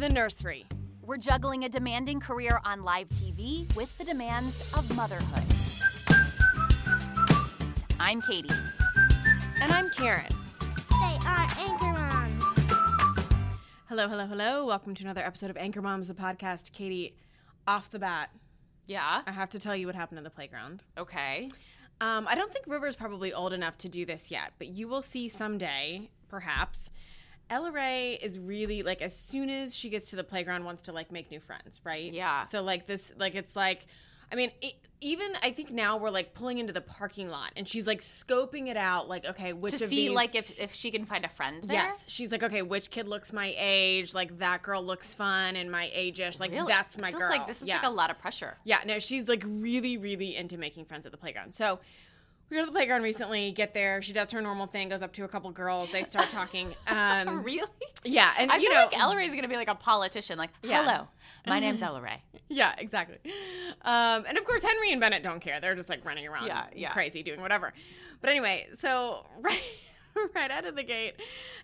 The nursery. We're juggling a demanding career on live TV with the demands of motherhood. I'm Katie. And I'm Karen. They are Anchor Moms. Hello, hello, hello. Welcome to another episode of Anchor Moms, the podcast. Katie, off the bat, Yeah. I have to tell you what happened in the playground. Okay. Um, I don't think River's probably old enough to do this yet, but you will see someday, perhaps. Ella Ray is really like as soon as she gets to the playground, wants to like make new friends, right? Yeah. So like this, like it's like, I mean, it, even I think now we're like pulling into the parking lot, and she's like scoping it out, like okay, which to of see these, like if if she can find a friend there. Yes, she's like, okay, which kid looks my age? Like that girl looks fun and my age-ish. Like Really? that's my Feels girl. Like this is yeah. like a lot of pressure. Yeah, no, she's like really, really into making friends at the playground. So we go to the playground recently, get there, she does her normal thing, goes up to a couple girls, they start talking. Um, really? yeah, and I you feel know, like Ella Ray is gonna be like a politician. Like, Yeah. hello, my name's Ella Ray. yeah, exactly. Um, and of course, Henry and Bennett don't care; they're just like running around, Yeah, yeah. crazy, doing whatever. But anyway, so right. Right out of the gate,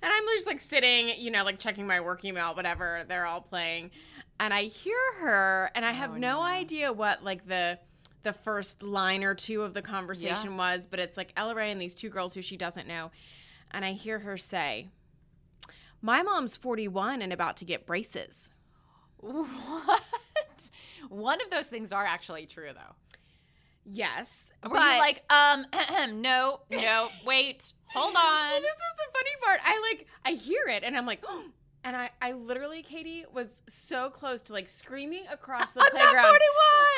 and I'm just like sitting, you know, like checking my work email, whatever. They're all playing, and I hear her, and I have Oh, no, no. idea what like the the first line or two of the conversation was, but it's like Ella Ray and these two girls who she doesn't know, and I hear her say, "My mom's 41 and about to get braces." What? One of those things are actually true though. Yes, Were but you like, um, no, no, wait, hold on. And this was the funny part. I like I hear it and I'm like, and I I literally Katie was so close to like screaming across the I'm playground. 41.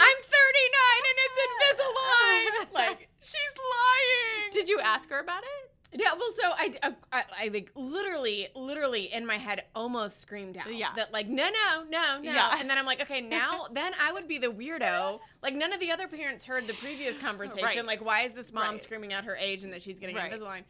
I'm 39 and it's Invisalign. Oh like she's lying. Did you ask her about it? Yeah, well, so I, I, I, I like literally, literally in my head almost screamed out Yeah. that like no, no, no, no, Yeah. and then I'm like, okay, now then I would be the weirdo. Like none of the other parents heard the previous conversation. Right. Like, why is this mom Right. screaming out her age and that she's getting Right. Invisalign?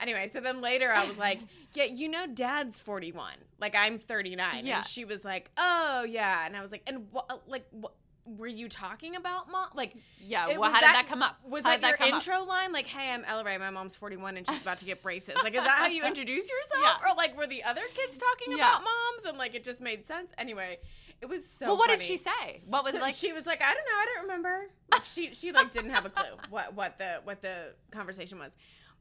Anyway, so then later I was like, yeah, you know, Dad's 41, like I'm 39, Yeah. and she was like, oh yeah, and I was like, and what, like, what? Were you talking about mom? Like, Yeah. well, how did that come up? Was How that, did your come up? intro line? Like, hey, I'm Ella Ray. My mom's 41 and she's about to get braces. Like, is that how you introduce yourself? Yeah. Or like, were the other kids talking Yeah. about moms and like it just made sense? Anyway, it was so. well, what did she say? What was So it like? she was like, I don't know, I don't remember. Like she she like didn't have a clue what what the what the conversation was.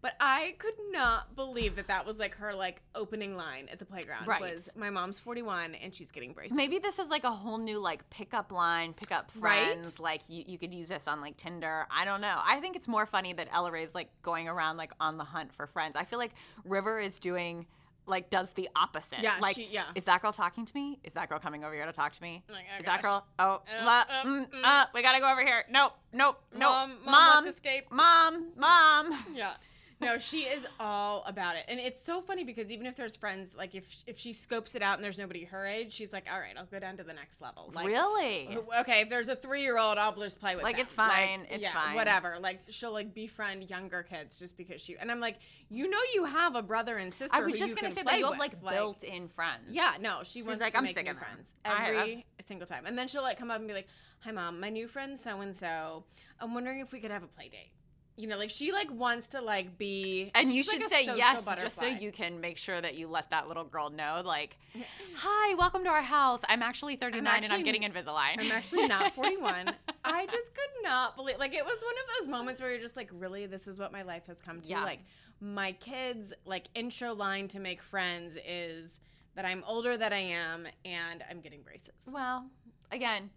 But I could not believe that that was like her like opening line at the playground Right. was my mom's 41 and she's getting braces. Maybe this is like a whole new like pickup line, pickup Right? friends. Like you, you could use this on like Tinder. I don't know. I think it's more funny that Ella Ray's like going around like on the hunt for friends. I feel like River is doing like does the opposite. Yeah, like she- yeah. is that girl talking to me? Is that girl coming over here to talk to me? Like, oh is that girl? Oh, Uh, la- uh, mm, mm. uh, we gotta go over here. Nope, nope, nope. Mom, mom, let's escape. Mom, mom. yeah no she is all about it and it's so funny because even if there's friends like if if she scopes it out and there's nobody her age she's like all right i'll go down to the next level like really? okay if there's a three-year-old i'll just play with Like, them. it's fine, it's yeah, fine. whatever like she'll like befriend younger kids just because she and i'm like you know you have a brother and sister I was just gonna say that you have with. like built-in friends. yeah, no, she wants like, to "I'm make new friends every single time, and then she'll like come up and be like, "Hi, mom, my new friend so and so. I'm wondering if we could have a play date." You know, like she like wants to like be, And you she's, like, should say yes just so you can make sure that you let that little girl know, like, hi, welcome to our house. I'm actually 39 and actually- I'm getting Invisalign. I'm actually not 41. I just could not believe like it was one of those moments where you're just like, really, this is what my life has come to. Yeah. Like my kids' like intro line to make friends is that I'm older than I am and I'm getting braces. well, again,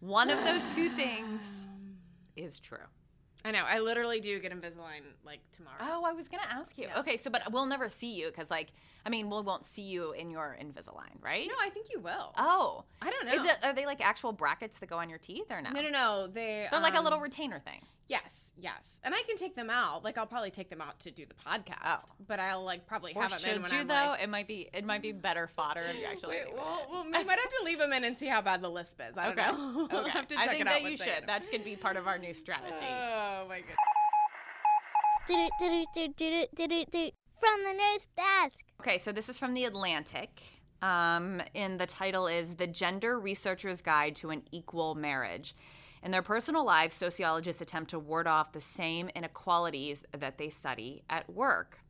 one of those two things is true. I know. I literally do get Invisalign like tomorrow. Oh, I was gonna ask you. Okay, so but we'll never see you because, like, I mean, we won't see you in your Invisalign, right? No, I think you will. Oh, I don't know. Is it? Are they like actual brackets that go on your teeth or no? No, no, no. They They're like a um, little retainer thing. Yes, yes. And I can take them out. Like I'll probably take them out to do the podcast. Oh. But I'll like probably Or have them in should when you I'm though? like, it might be. It might be better fodder if you actually. Wait, well, well, we might have to leave them in and see how bad the lisp is. I don't okay. know. We'll okay. have to I think it out that you should. That could be part of our new strategy. Oh my goodness. From the news desk. Okay, so this is from the Atlantic. Um, and the title is The Gender Researcher's Guide to an Equal Marriage. In their personal lives, sociologists attempt to ward off the same inequalities that they study at work.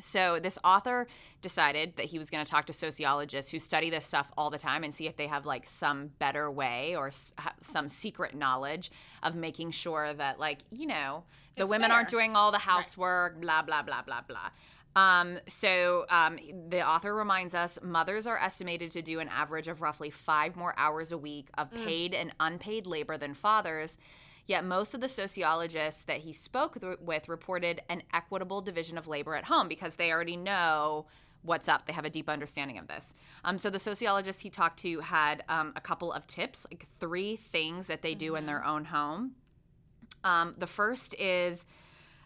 So, this author decided that he was going to talk to sociologists who study this stuff all the time and see if they have like some better way or s- some secret knowledge of making sure that, like, you know, the It's women aren't doing all the housework, blah, blah, blah, blah, blah. Um, so um, the author reminds us mothers are estimated to do an average of roughly five more hours a week of paid and unpaid labor than fathers. Yet most of the sociologists that he spoke th- with reported an equitable division of labor at home because they already know what's up. They have a deep understanding of this. Um, so the sociologists he talked to had um, a couple of tips, like three things that they do in their own home. Um, the first is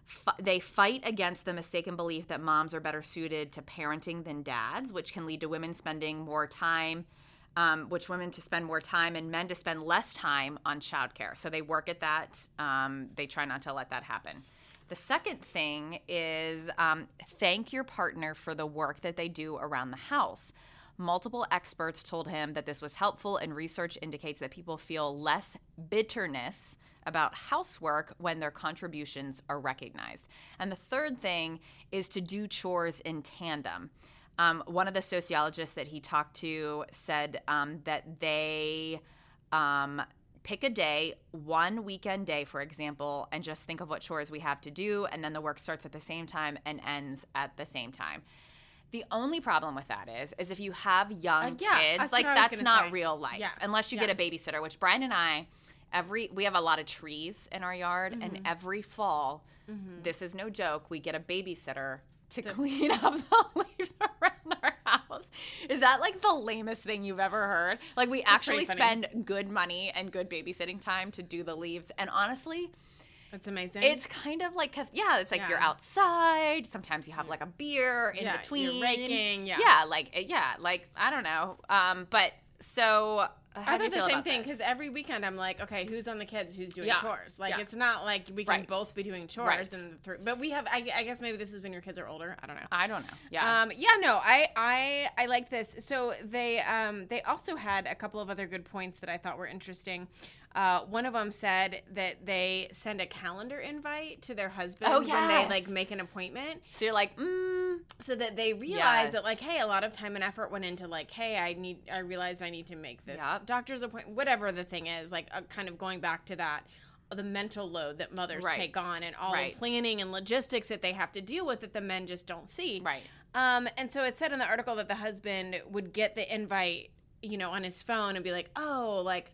f- they fight against the mistaken belief that moms are better suited to parenting than dads, which can lead to women spending more time, um, which women to spend more time and men to spend less time on childcare. So they work at that. Um, they try not to let that happen. The second thing is um, thank your partner for the work that they do around the house. Multiple experts told him that this was helpful, and research indicates that people feel less bitterness about housework when their contributions are recognized. And the third thing is to do chores in tandem. Um, one of the sociologists that he talked to said um, that they um, pick a day, one weekend day, for example, and just think of what chores we have to do, and then the work starts at the same time and ends at the same time. The only problem with that is, is if you have young Uh, yeah, kids, that's like what I was that's not say. real life, Yeah, unless you yeah. get a babysitter. Which Brian and I, every we have a lot of trees in our yard, and Mm-hmm. every fall, this is no joke, we get a babysitter to, clean up the leaves around our house. Is that like the lamest thing you've ever heard? Like we actually spend good money and good babysitting time to do the leaves, and honestly, That's amazing. it's kind of like yeah, it's like you're outside. Sometimes you have like a beer in Yeah, you're between. raking, yeah. yeah, like uh, yeah, like I don't know. Um, but so how I thought the same thing because every weekend I'm like, okay, who's on the kids? Who's doing Yeah. chores? Like, Yeah. it's not like we can Right. both be doing chores. Right. And but we have. I, I guess maybe this is when your kids are older. I don't know. I don't know. Yeah. Um, yeah, no, I, I, I like this. So they, um, they also had a couple of other good points that I thought were interesting. Uh, one of them said that they send a calendar invite to their husband Oh, when they like make an appointment, so you're like, mm, so that they realize Yes. that like, hey, a lot of time and effort went into like, hey, I need, I realized I need to make this Yep. doctor's appointment, whatever the thing is, like, uh, kind of going back to that. The mental load that mothers Right. take on and all Right. the planning and logistics that they have to deal with that the men just don't see. right. Um, and so it said in the article that the husband would get the invite, you know, on his phone and be like, "Oh, like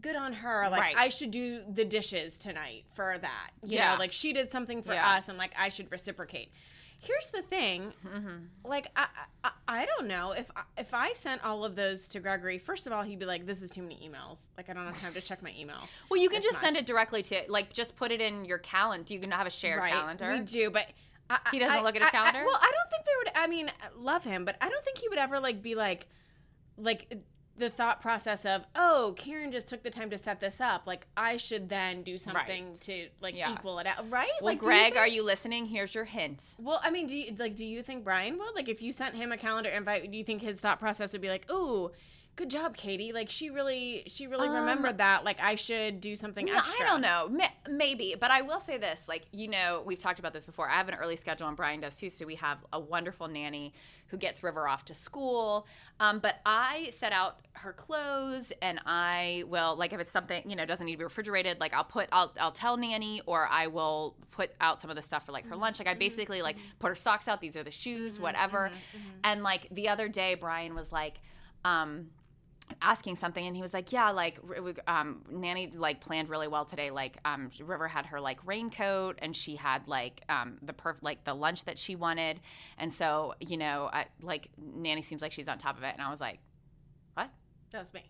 good on her. Like Right. I should do the dishes tonight for that. You Yeah. know, like she did something for Yeah. us and like I should reciprocate." Here's the thing, Mm-hmm. like I, I I don't know if I, if I sent all of those to Gregory. First of all, he'd be like, "This is too many emails. Like I don't have time to check my email." Well, you can just send it directly to like just put it in your calendar. Do you not have a shared right. calendar? We do, but I, He doesn't look at his calendar? well, I don't think they would. I mean, love him, but I don't think he would ever like be like, like the thought process of, oh, Karen just took the time to set this up. Like I should then do something to like Yeah. equal it out, right? Well, like, do you Greg, think- are you listening? Here's your hint. Well, I mean, do you like? Do you think Brian will like if you sent him a calendar invite? Do you think his thought process would be like, "Oh, good job, Katie. Like she really, she really Um, remembered that. Like I should do something No, extra." I don't know. Ma- Maybe, but I will say this: like you know, we've talked about this before. I have an early schedule, and Brian does too. So we have a wonderful nanny who gets River off to school. Um, but I set out her clothes, and I will like if it's something you know doesn't need to be refrigerated. Like I'll put, I'll I'll tell nanny, or I will put out some of the stuff for like her lunch. Like I basically like put her socks out. These are the shoes, whatever. And like the other day, Brian was like. Um, asking something and he was like yeah like um, nanny like planned really well today like um, river had her like raincoat and she had like um, the perf- like the lunch that she wanted and so you know I, like nanny seems like she's on top of it and i was like what That was me.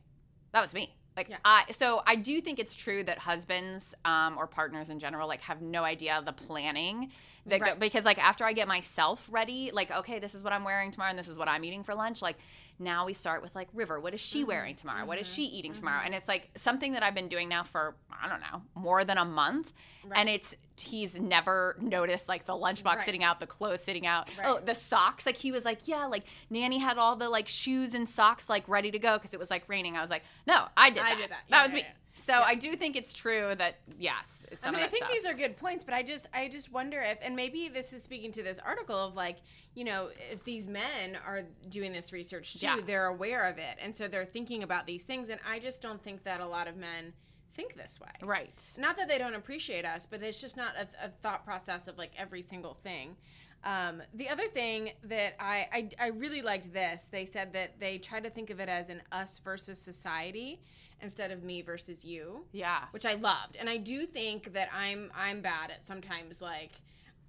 that was me like Yeah. I, so i do think it's true that husbands um, or partners in general like have no idea the planning that go, because like after i get myself ready like okay this is what i'm wearing tomorrow and this is what i'm eating for lunch like now we start with like river what is she Mm-hmm. wearing tomorrow What is she eating tomorrow and it's like something that i've been doing now for i don't know more than a month and it's he's never noticed like the lunchbox Right. sitting out the clothes sitting out Right. oh the socks like he was like yeah like nanny had all the like shoes and socks like ready to go because it was like raining i was like no i did I that did that. that Yeah, was yeah, me yeah. So i do think it's true that yes I mean, I think these are good points, but I just, I just wonder if, and maybe this is speaking to this article of like, you know, if these men are doing this research too, Yeah. they're aware of it, and so they're thinking about these things, and I just don't think that a lot of men think this way. right Not that they don't appreciate us, but it's just not a, a thought process of like every single thing. Um, the other thing that I, I I really liked this, they said that they try to think of it as an us versus society instead of me versus you yeah which I loved. And I do think that I'm I'm bad at sometimes like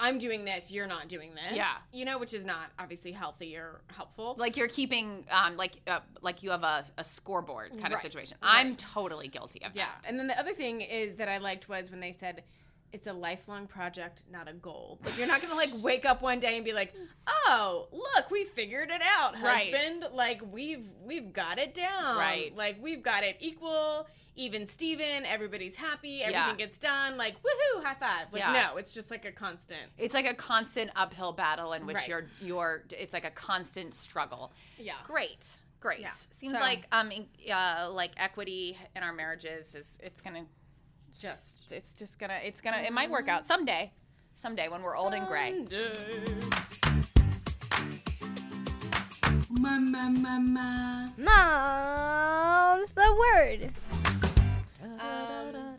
I'm doing this, you're not doing this. Yeah. You know, which is not obviously healthy or helpful. like you're keeping um like uh, like you have a, a scoreboard kind of situation Right. i'm totally guilty of yeah. that And then the other thing is that I liked was when they said it's a lifelong project, not a goal. Like you're not gonna like wake up one day and be like, "Oh, look, we figured it out, Right. husband. Like we've we've got it down. Right. Like we've got it equal, even Steven. Everybody's happy. Everything Yeah. gets done. Like woohoo, high five. Like Yeah. no, it's just like a constant. it's like a constant uphill battle in which Right. you're you're it's like a constant struggle Yeah. great great Yeah. seems So- like um uh like equity in our marriages is it's gonna Just it's just gonna it's gonna it might work out someday. Someday when we're old and gray. Mom's the word. Um,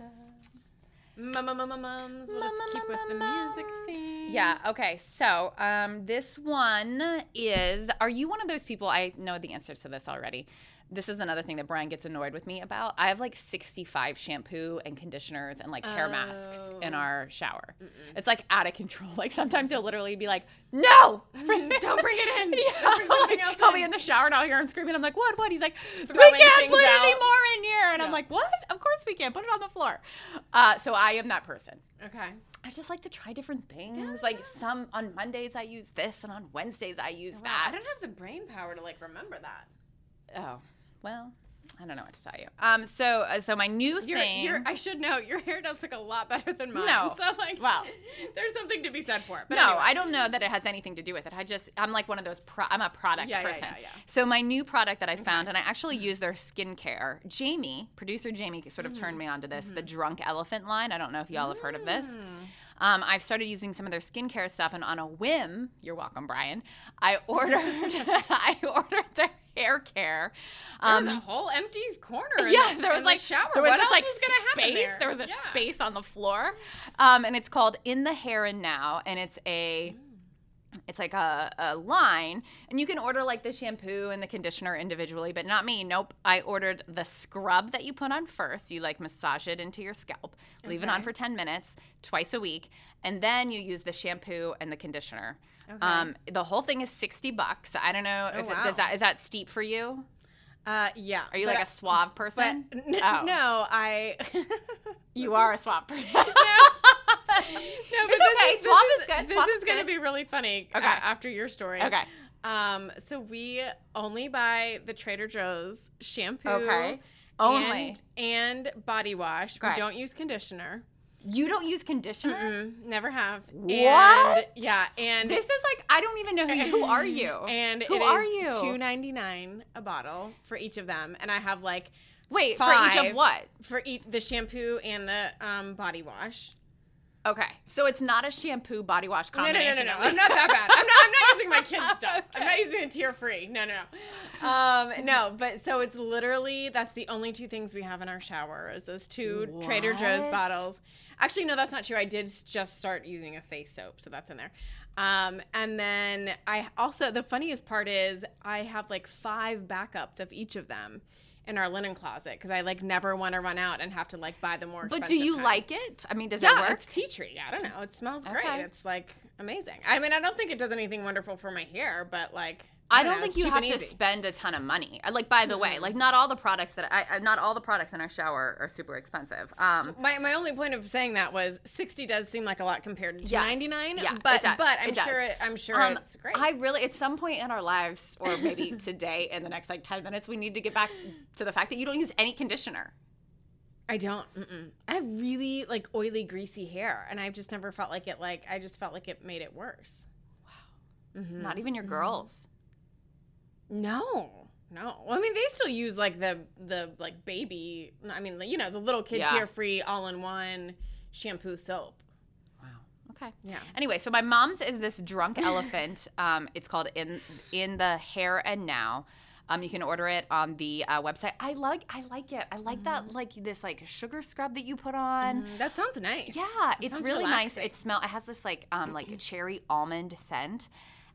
Mums. We'll just keep with the music theme. yeah okay so um this one is are you one of those people i know the answer to this already this is another thing that Brian gets annoyed with me about. I have like 65 shampoo and conditioners and like hair masks in Oh. our shower. It's like out of control. Like sometimes he'll literally be like, "No, Don't bring it in. Yeah, bring something like, else I'll in. be in the shower and I'll hear him screaming. I'm like, what? What? He's like, we Throwing can't things put out. any more in here. And I'm Yeah. like, what? Of course we can't. Put it on the floor. Uh, so I am that person. Okay. I just like to try different things. Like some on Mondays I use this, and on Wednesdays I use Wow, that. I don't have the brain power to like remember that. Oh, well, I don't know what to tell you. Um, so uh, so my new thing. I should know your hair does look a lot better than mine. No. So like, Well. there's something to be said for it. But no, anyway. I don't know that it has anything to do with it. I just I'm like one of those. Pro- I'm a product Yeah, yeah, person. yeah, yeah. So my new product that I found, and I actually use their skincare. Jamie, producer Jamie, sort of Mm-hmm. turned me onto this. The Drunk Elephant line. I don't know if y'all have heard of this. Mm. Um, I've started using some of their skincare stuff, and on a whim, you're welcome, Brian. I ordered I ordered their hair care. There was Um, a whole empty corner. In yeah, the, there was like the shower. there was what else like was gonna happen there? There was a Yeah. space on the floor, um, and it's called In the Hair and Now, and it's a it's like a, a line and you can order like the shampoo and the conditioner individually but not me nope i ordered the scrub that you put on first you like massage it into your scalp leave it on for 10 minutes twice a week and then you use the shampoo and the conditioner Okay. um, the whole thing is 60 bucks i don't know Oh, if it, wow. does that is that steep for you Uh, yeah. are you but like I- a Suave But person n- Oh. no, I. you are a Suave person No, but It's this okay. Is, Swap this is good. This Swap is going to be really funny. Okay. uh, after your story. okay Um. So we only buy the Trader Joe's shampoo. okay only And, and body wash. We don't use conditioner. you don't use conditioner Mm-mm, never have. What? And, yeah. And This is like I don't even know who you. Who are you? And who it are is you? Two ninety nine a bottle for each of them, and I have like Wait for each of what? for each the shampoo and the um, body wash. Okay, so it's not a shampoo body wash No, no, no, no, no. I'm not that bad. I'm not. I'm not using my kids' stuff. I'm not using it tear free. No, no, no. Um, no, but so it's literally that's the only two things we have in our shower is those two Trader Joe's bottles. Actually, no, that's not true. I did just start using a face soap, so that's in there. Um, and then I also the funniest part is I have like five backups of each of them in our linen closet because I like never want to run out and have to like buy the more. But do you kind. like it? I mean, does it Yeah, work? it's tea tree. I don't know. It smells great. Okay. It's like amazing. I mean, I don't think it does anything wonderful for my hair, but like I don't know, think you have to spend a ton of money. Uh, Like, by the way, like not all the products that I, not all the products in our shower are super expensive. Um, My, my only point of saying that was sixty does seem like a lot compared to two ninety nine. Yeah, but but I'm It sure it, I'm sure um, it's great. I really, at some point in our lives, or maybe today, in the next like ten minutes, we need to get back to the fact that you don't use any conditioner. I don't. Mm-mm. I have really like oily, greasy hair, and I've just never felt like it. Like I just felt like it made it worse. Mm-hmm. Not even your girls. No, no. Well, I mean, they still use like the the like baby. I mean, you know, the little kid Yeah. tear free all in one shampoo soap. Wow. Okay. Yeah. Anyway, so my mom's is this drunk elephant. Um, it's called in in the hair and now. Um, you can order it on the uh, website. I like I like it. I like that like this like sugar scrub that you put on. Mm, that sounds nice. Yeah, That it's sounds really nice. It smell. It has this like um like cherry almond scent,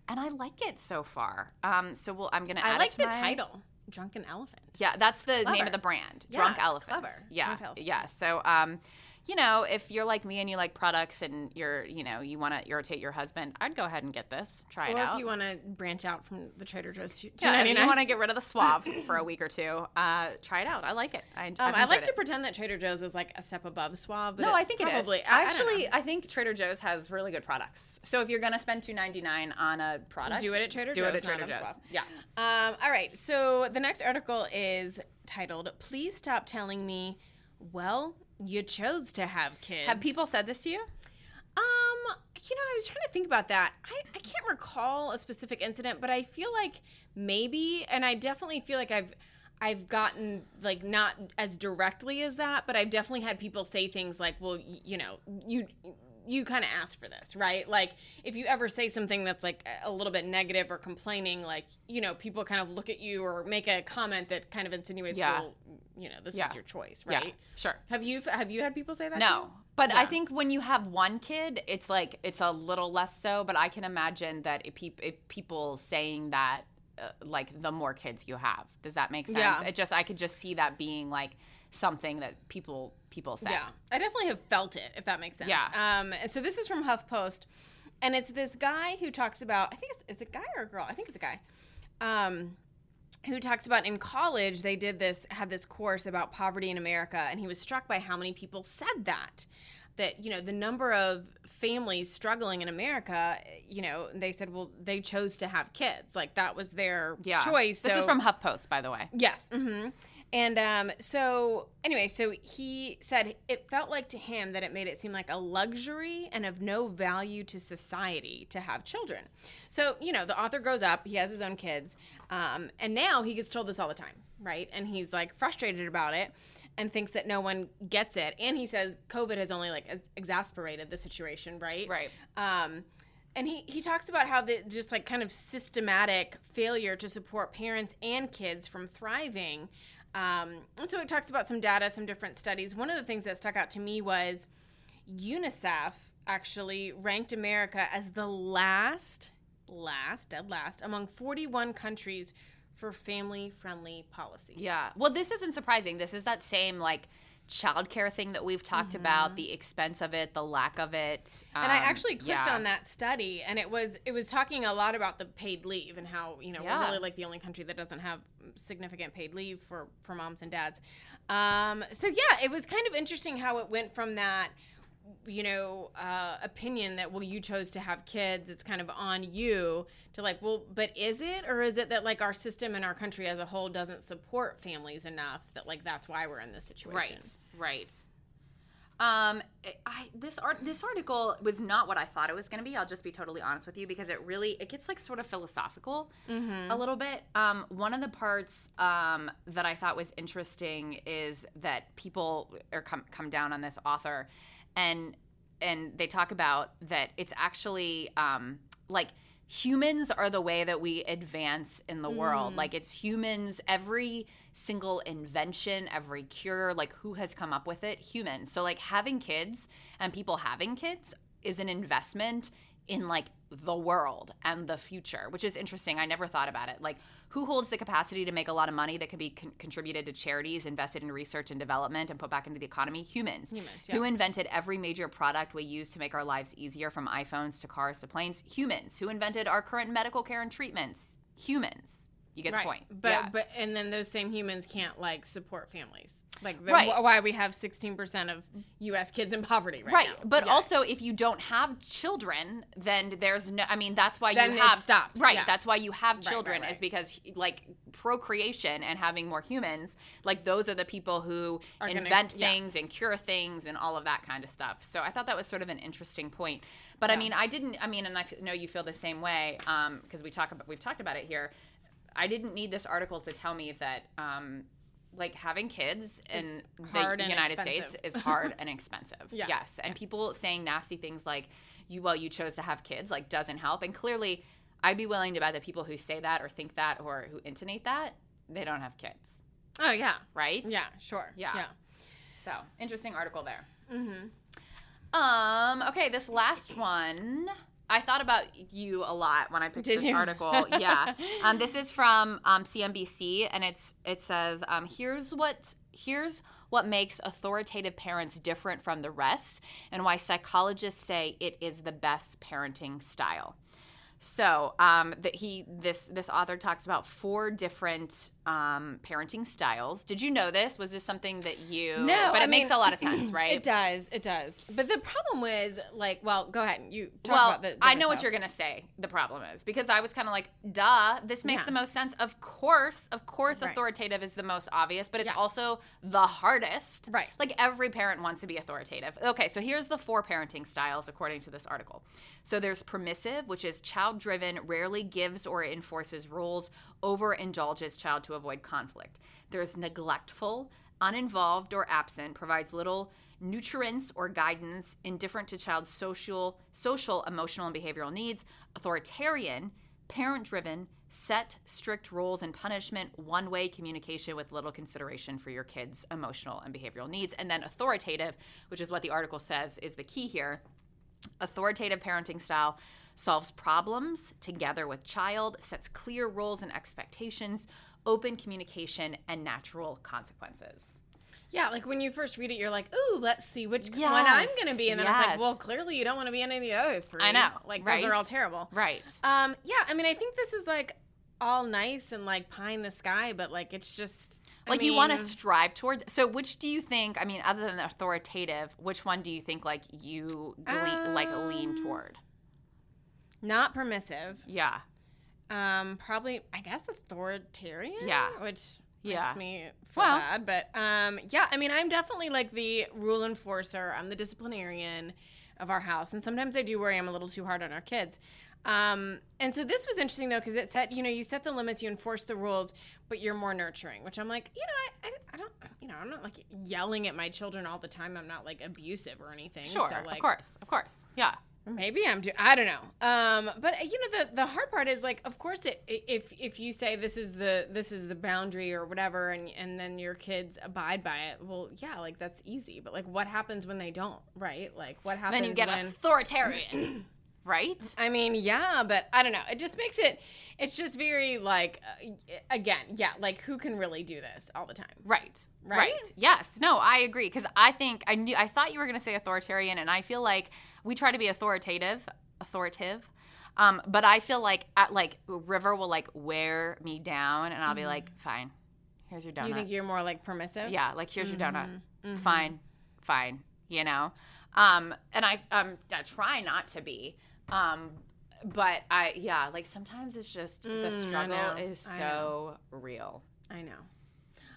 and I like it so far. Um, so we'll, I'm gonna. I like it to the my- title, Drunken Elephant. Yeah, that's the name of the brand, Yeah, Drunk Elephant. clever. Yeah, Drunk Elephant. yeah. So, um, you know, if you're like me and you like products and you're, you know, you want to irritate your husband, I'd go ahead and get this. Try it out. Or out. if you want to branch out from the Trader Joe's to yeah, if you 2.99. want to get rid of the Suave for a week or two, uh, try it out. I like it. I, Um, I've like enjoyed to pretend that Trader Joe's is like a step above Suave. But No, I think it is. probably, I- I Actually, know. I, think Trader Joe's has really good products. So if you're gonna spend two ninety nine on a product, Do it at Trader do Joe's, Do it at Trader Joe's. Yeah. Um, all right. So the next article is titled "Please Stop Telling Me." Well, you chose to have kids. Have people said this to you? Um, you know, I was trying to think about that. I, I can't recall a specific incident, but I feel like maybe, and I definitely feel like I've I've gotten like not as directly as that, but I've definitely had people say things like, "Well, you know, you." You kind of ask for this, right? Like, if you ever say something that's like a little bit negative or complaining, like, you know, people kind of look at you or make a comment that kind of insinuates, Yeah. well, you know, this Yeah. was your choice, Yeah, right? sure. Have you have you had people say that? No, but I think when you have one kid, it's like it's a little less so. But I can imagine that if, peop- if people saying that, uh, like the more kids you have, does that make sense? Yeah. It just I could just see that being like something that people people say. Yeah, I definitely have felt it, if that makes sense. Yeah. Um. So this is from HuffPost, and it's this guy who talks about. I think it's is it a guy or a girl? I think it's a guy. Um. Who talks about in college they did this had this course about poverty in America, and he was struck by how many people said that. That you know the number of families struggling in America, you know, they said, well, they chose to have kids, like that was their Yeah. choice. This is from HuffPost, by the way. Yes. hmm And um, so, anyway, so he said it felt like to him that it made it seem like a luxury and of no value to society to have children. So, you know, the author grows up, he has his own kids, um, and now he gets told this all the time, right? And he's like frustrated about it and thinks that no one gets it. And he says COVID has only like exasperated the situation, right? Right. Um, and he, he talks about how the just like kind of systematic failure to support parents and kids from thriving. Um, and so it talks about some data, some different studies. One of the things that stuck out to me was UNICEF actually ranked America as the last, last, dead last, among 41 countries for family friendly policies. Yeah. Well, this isn't surprising. This is that same like childcare thing that we've talked about, the expense of it, the lack of it. and I Um, actually clicked yeah. on that study, and it was it was talking a lot about the paid leave and how you know Yeah. we're really like the only country that doesn't have significant paid leave for for moms and dads. Um, so yeah, it was kind of interesting how it went from that you know uh, opinion that well you chose to have kids it's kind of on you to like well but is it or is it that like our system and our country as a whole doesn't support families enough that like that's why we're in this situation Right. Right. Um, I this art this article was not what I thought it was going to be. I'll just be totally honest with you because it really it gets like sort of philosophical a little bit. Um, one of the parts um, that I thought was interesting is that people are come come down on this author, and and they talk about that it's actually um, like humans are the way that we advance in the world. Like it's humans, every single invention, every cure, like who has come up with it? Humans. So like having kids and people having kids is an investment in like the world and the future, which is interesting. I never thought about it. Like, who holds the capacity to make a lot of money that can be con- contributed to charities, invested in research and development, and put back into the economy? Humans. Humans, Who invented every major product we use to make our lives easier, from iPhones to cars to planes? Humans. Who invented our current medical care and treatments? Humans. You get the point. But yeah. but and then those same humans can't like support families. Like the, Right. wh- why we have 16% of US kids in poverty right, Right, now. but Yeah. also if you don't have children, then there's no. I mean, that's why Then you it have stops, Right, yeah. that's why you have right, children right. is because like procreation and having more humans, like those are the people who Are gonna- invent yeah. things and cure things and all of that kind of stuff. So I thought that was sort of an interesting point. But I mean, I didn't. I mean, and I f- know you feel the same way um, because we talk about we've talked about it here. I didn't need this article to tell me that. Um, like having kids in the United expensive. States is hard and expensive. Yeah. Yes, and people saying nasty things like you well you chose to have kids like doesn't help and clearly I'd be willing to bet that people who say that or think that or who intonate that they don't have kids, Oh yeah. right? Yeah, sure. Yeah. Yeah. So, interesting article there. Mm-hmm. Um, okay, this last one. I thought about you a lot when I picked Did this you? article. Yeah. Um, this is from um, CNBC, and it's it says, um, "Here's what here's what makes authoritative parents different from the rest, and why psychologists say it is the best parenting style." So, um, that he this this author talks about four different um, parenting styles. Did you know this? Was this something that you? No, but it I makes mean, a lot of sense, right? It does. It does. But the problem was like, well, go ahead. And You talk well, about the. I know what you're gonna say. The problem is because I was kind of like, "Duh, this makes Yeah. the most sense." Of course, of course, Right. authoritative is the most obvious, but it's Yeah. also the hardest. Right. Like every parent wants to be authoritative. Okay, so here's the four parenting styles according to this article. So there's permissive, which is child-driven, rarely gives or enforces rules, overindulges child to avoid conflict. There's neglectful, uninvolved or absent, provides little nutrients or guidance, indifferent to child's social, social, emotional, and behavioral needs. Authoritarian, parent-driven, set strict rules and punishment, one-way communication with little consideration for your kids' emotional and behavioral needs. And then authoritative, which is what the article says is the key here authoritative parenting style solves problems together with child sets clear rules and expectations open communication and natural consequences Yeah, like when you first read it, you're like, "Ooh, let's see which one I'm gonna be," and then it's yes. like, "Well, clearly you don't want to be any of the other three. I know, like those are all terrible. right Um, yeah, I mean, I think this is like all nice and like pie in the sky, but like it's just I like you want to strive toward so which do you think i mean other than authoritative which one do you think like you glean, like lean Um, toward not permissive. yeah Um, probably I guess authoritarian. Yeah. which Yeah. makes me feel Well- bad. But um, yeah, I mean, I'm definitely like the rule enforcer. I'm the disciplinarian of our house, and sometimes I do worry I'm a little too hard on our kids. Um, and so this was interesting though because it said you know you set the limits, you enforce the rules, but you're more nurturing. Which I'm like, you know, I, I, I don't, you know, I'm not like yelling at my children all the time. I'm not like abusive or anything. sure so, like, of course of course yeah Maybe I'm. Do- I don't know. Um, but uh, you know, the the hard part is like, of course, it if if you say this is the this is the boundary or whatever, and and then your kids abide by it, well, yeah, like that's easy. But like, what happens when they don't? Right? Like, what happens then you get when? authoritarian right I mean, yeah, but I don't know. It just makes it. It's just very like, uh, again, yeah, like who can really do this all the time? Right. Right? Yes. No, I agree because I think I knew I thought you were going to say authoritarian, and I feel like we try to be authoritative, authoritative. Um, but I feel like at like River will like wear me down, and I'll be like, fine, here's your donut. Mm-hmm. You think you're more like permissive? yeah, like here's your donut. Mhm. Fine, fine. You know. Um, and I um I try not to be. Um, but I yeah, like sometimes it's just the Mm, I struggle is I so real. I know.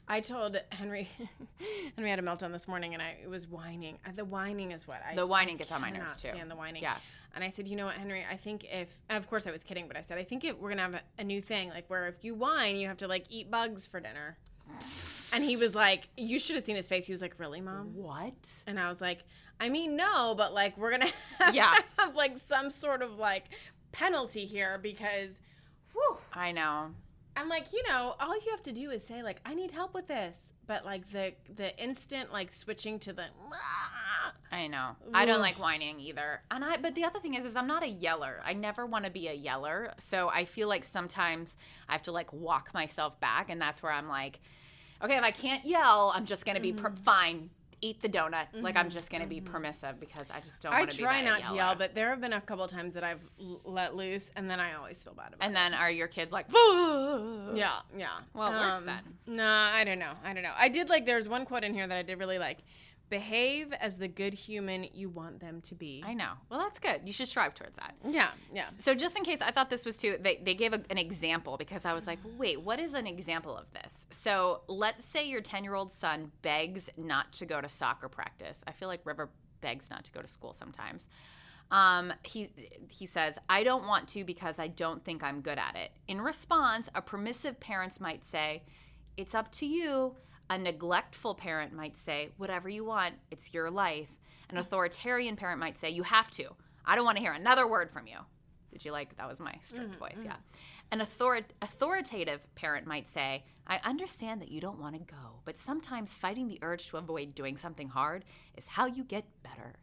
I told Henry, Henry had a meltdown this morning, and I was whining. Uh, The whining is what I. The whining I gets on my nerves, too. Stand the whining. Yeah. And I said, you know what, Henry? I think if, of course I was kidding, but I said I think if we're gonna have a, a new thing, like where if you whine, you have to like eat bugs for dinner. And he was like, you should have seen his face. He was like, really, mom? What? And I was like, I mean, no, but like we're gonna have, Yeah. have like some sort of like penalty here because, whew, I know. I'm like, you know, all you have to do is say like, I need help with this. But like the the instant like switching to the ah. I know. I don't like whining either. And I but the other thing is is I'm not a yeller. I never want to be a yeller. So I feel like sometimes I have to like walk myself back and that's where I'm like okay, if I can't yell, I'm just going to be per- mm. fine. Eat the donut. Like I'm mm-hmm. just going to be mm-hmm. permissive because I just don't I try not to yell, but there have been a couple times that I've l- let loose, and then I always feel bad about and it. And then are your kids like Yeah, yeah. Well, it works um, then. No, I don't know. I don't know. I did like. There's one quote in here that I did really like. Behave as the good human you want them to be. I know. Well, that's good. You should strive towards that. yeah, yeah. So just in case, I thought this was too. They they gave a, an example because I was like, wait, what is an example of this? So let's say your ten year old son begs not to go to soccer practice. I feel like River begs not to go to school sometimes. Um, he he says, I don't want to because I don't think I'm good at it. In response, a permissive parent might say, It's up to you. A neglectful parent might say, Whatever you want, it's your life. An mm. authoritarian parent might say, You have to. I don't want to hear another word from you. Did you like that? Was my strict mm, voice, mm. yeah. An author- authoritative parent might say, I understand that you don't want to go, but sometimes fighting the urge to avoid doing something hard is how you get better.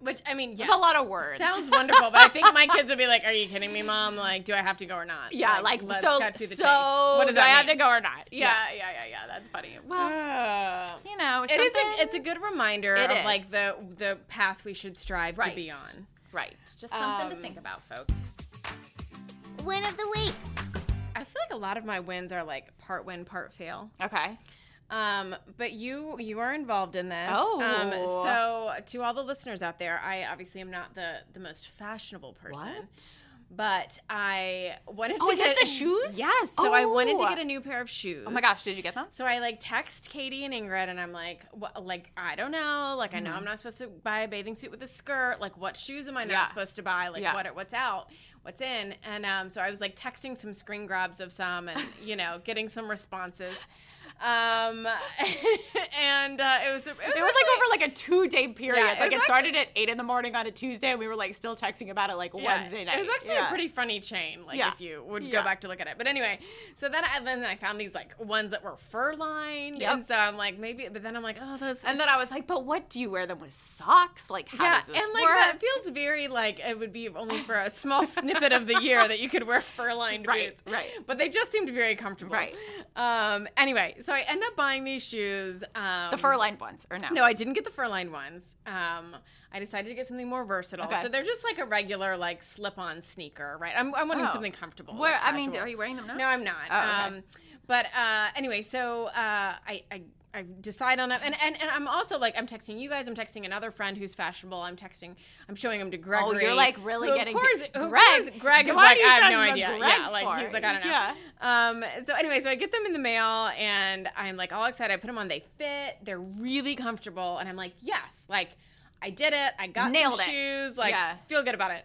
Which I mean, yes. a lot of words. Sounds wonderful, but I think my kids would be like, "Are you kidding me, mom? Like, do I have to go or not?" Yeah, like, let's so. cut to the so chase. What does do I that have to go or not? Yeah, yeah, yeah, yeah. That's funny. Well, Uh, you know, it is. A, it's a good reminder of is. like the the path we should strive to be on. right. Just something to Um, think about, folks. Win of the week. I feel like a lot of my wins are like part win, part fail. Okay. Um, but you you are involved in this. Oh. Um, so to all the listeners out there, I obviously am not the the most fashionable person. What? But I wanted Oh, to is this get the shoes? Yes. So I wanted to Oh. get a new pair of shoes. Oh my gosh, did you get them? So I like text Katie and Ingrid, and I'm like, what, like I don't know, like I know I'm not supposed to buy a bathing suit with a skirt. Like, what shoes am I not Yeah. supposed to buy? Like, Yeah. what what's out, what's in? And um, so I was like texting some screen grabs of some, and you know, getting some responses. Um, and uh, it was it was, It was like over like a two day period. Yeah, it like it started at eight in the morning on a Tuesday, and we were like still texting about it like Yeah, Wednesday night. It was actually Yeah. a pretty funny chain, like if you would go back to look at it. But anyway, so then I then I found these like ones that were fur lined, Yep. and so I'm like maybe, but then I'm like, oh, those And then I was like, but what do you wear them with socks? Like how yeah, does this and like work? that feels very like it would be only for a small snippet of the year that you could wear fur lined Right, boots. right. But they just seemed very comfortable. Right. Um. Anyway, so I end up buying these shoes. Um, the fur lined ones, or no? No, I didn't get the fur lined ones. Um. I decided to get something more versatile. Okay. So they're just like a regular like slip on sneaker, right? I'm, I'm wanting Oh. something comfortable. Where like I mean, are you wearing them now? No, I'm not. Oh, okay. Um, but uh, anyway, so uh, I, I I decide on it, and, and and I'm also like I'm texting you guys. I'm texting another friend who's fashionable. I'm texting. I'm showing him to Gregory. Oh, you're, like, really who, getting Of course, to- Greg. course Greg is like I have no idea. Greg yeah, like for? he's like I don't know. Yeah. Um. So anyway, so I get them in the mail, and I'm like all excited. I put them on. They fit. They're really comfortable, and I'm like yes, like I did it. I got Nailed some it. shoes. Like Yeah. feel good about it.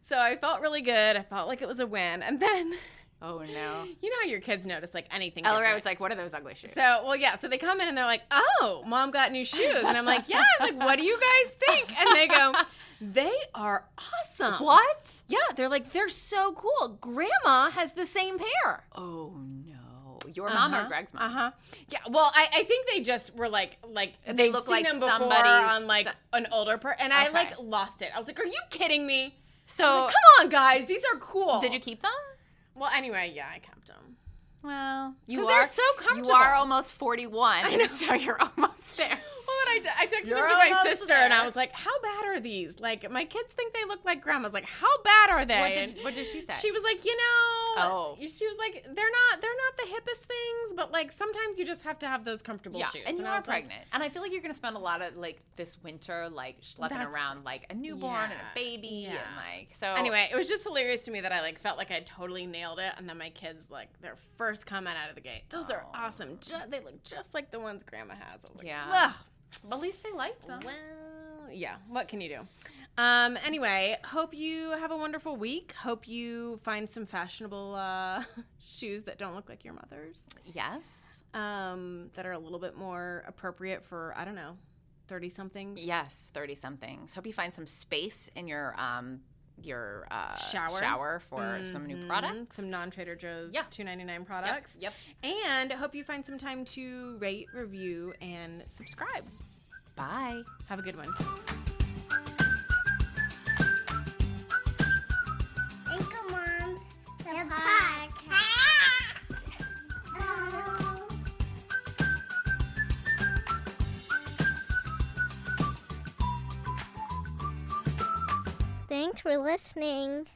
So I felt really good. I felt like it was a win, and then. Oh no. You know how your kids notice like anything. Ella Ray was like, "What are those ugly shoes?" So, well, yeah. So they come in and they're like, "Oh, mom got new shoes," and I'm like, "Yeah." I'm like, what do you guys think? And they go, "They are awesome." what? Yeah, they're like, they're so cool. Grandma has the same pair. Oh no. Your mom or Greg's mom? Uh huh. Yeah. Well, I, I think they just were like like They they've look seen like them before on like an older per, and I like lost it. I was like, "Are you kidding me?" So Come on, guys, these are cool. did you keep them? Well, anyway, yeah, I kept them. Well, you 'Cause are they're so You comfortable. are almost 41. I know. So you're almost there. Then I, t- I texted You're him to my sister, and I was like, "How bad are these? Like, my kids think they look like grandma's. Like, how bad are they?" What did, what did she say? she was like, "You know, Oh. she was like, they're not, they're not the hippest things, but like sometimes you just have to have those comfortable yeah, shoes." and you I are was like, pregnant, and I feel like you're gonna spend a lot of like this winter like schlepping around like a newborn and a baby, and like so. Anyway, it was just hilarious to me that I like felt like I totally nailed it, and then my kids like their first comment out of the gate. Those are oh. awesome. Ju- they look just like the ones Grandma has. Like, Yeah. "Ugh." at least they liked them. Well, yeah. What can you do? Um, anyway, hope you have a wonderful week. Hope you find some fashionable uh, shoes that don't look like your mother's, Yes. um, that are a little bit more appropriate for I don't know, thirty somethings. Yes, thirty somethings. Hope you find some space in your um your uh, Shower. shower for some new Mhm. products. some non Trader Joe's Yeah. two ninety nine Yep, products. Yep. And hope you find some time to rate, review, and subscribe. Bye. Have a good one. For listening.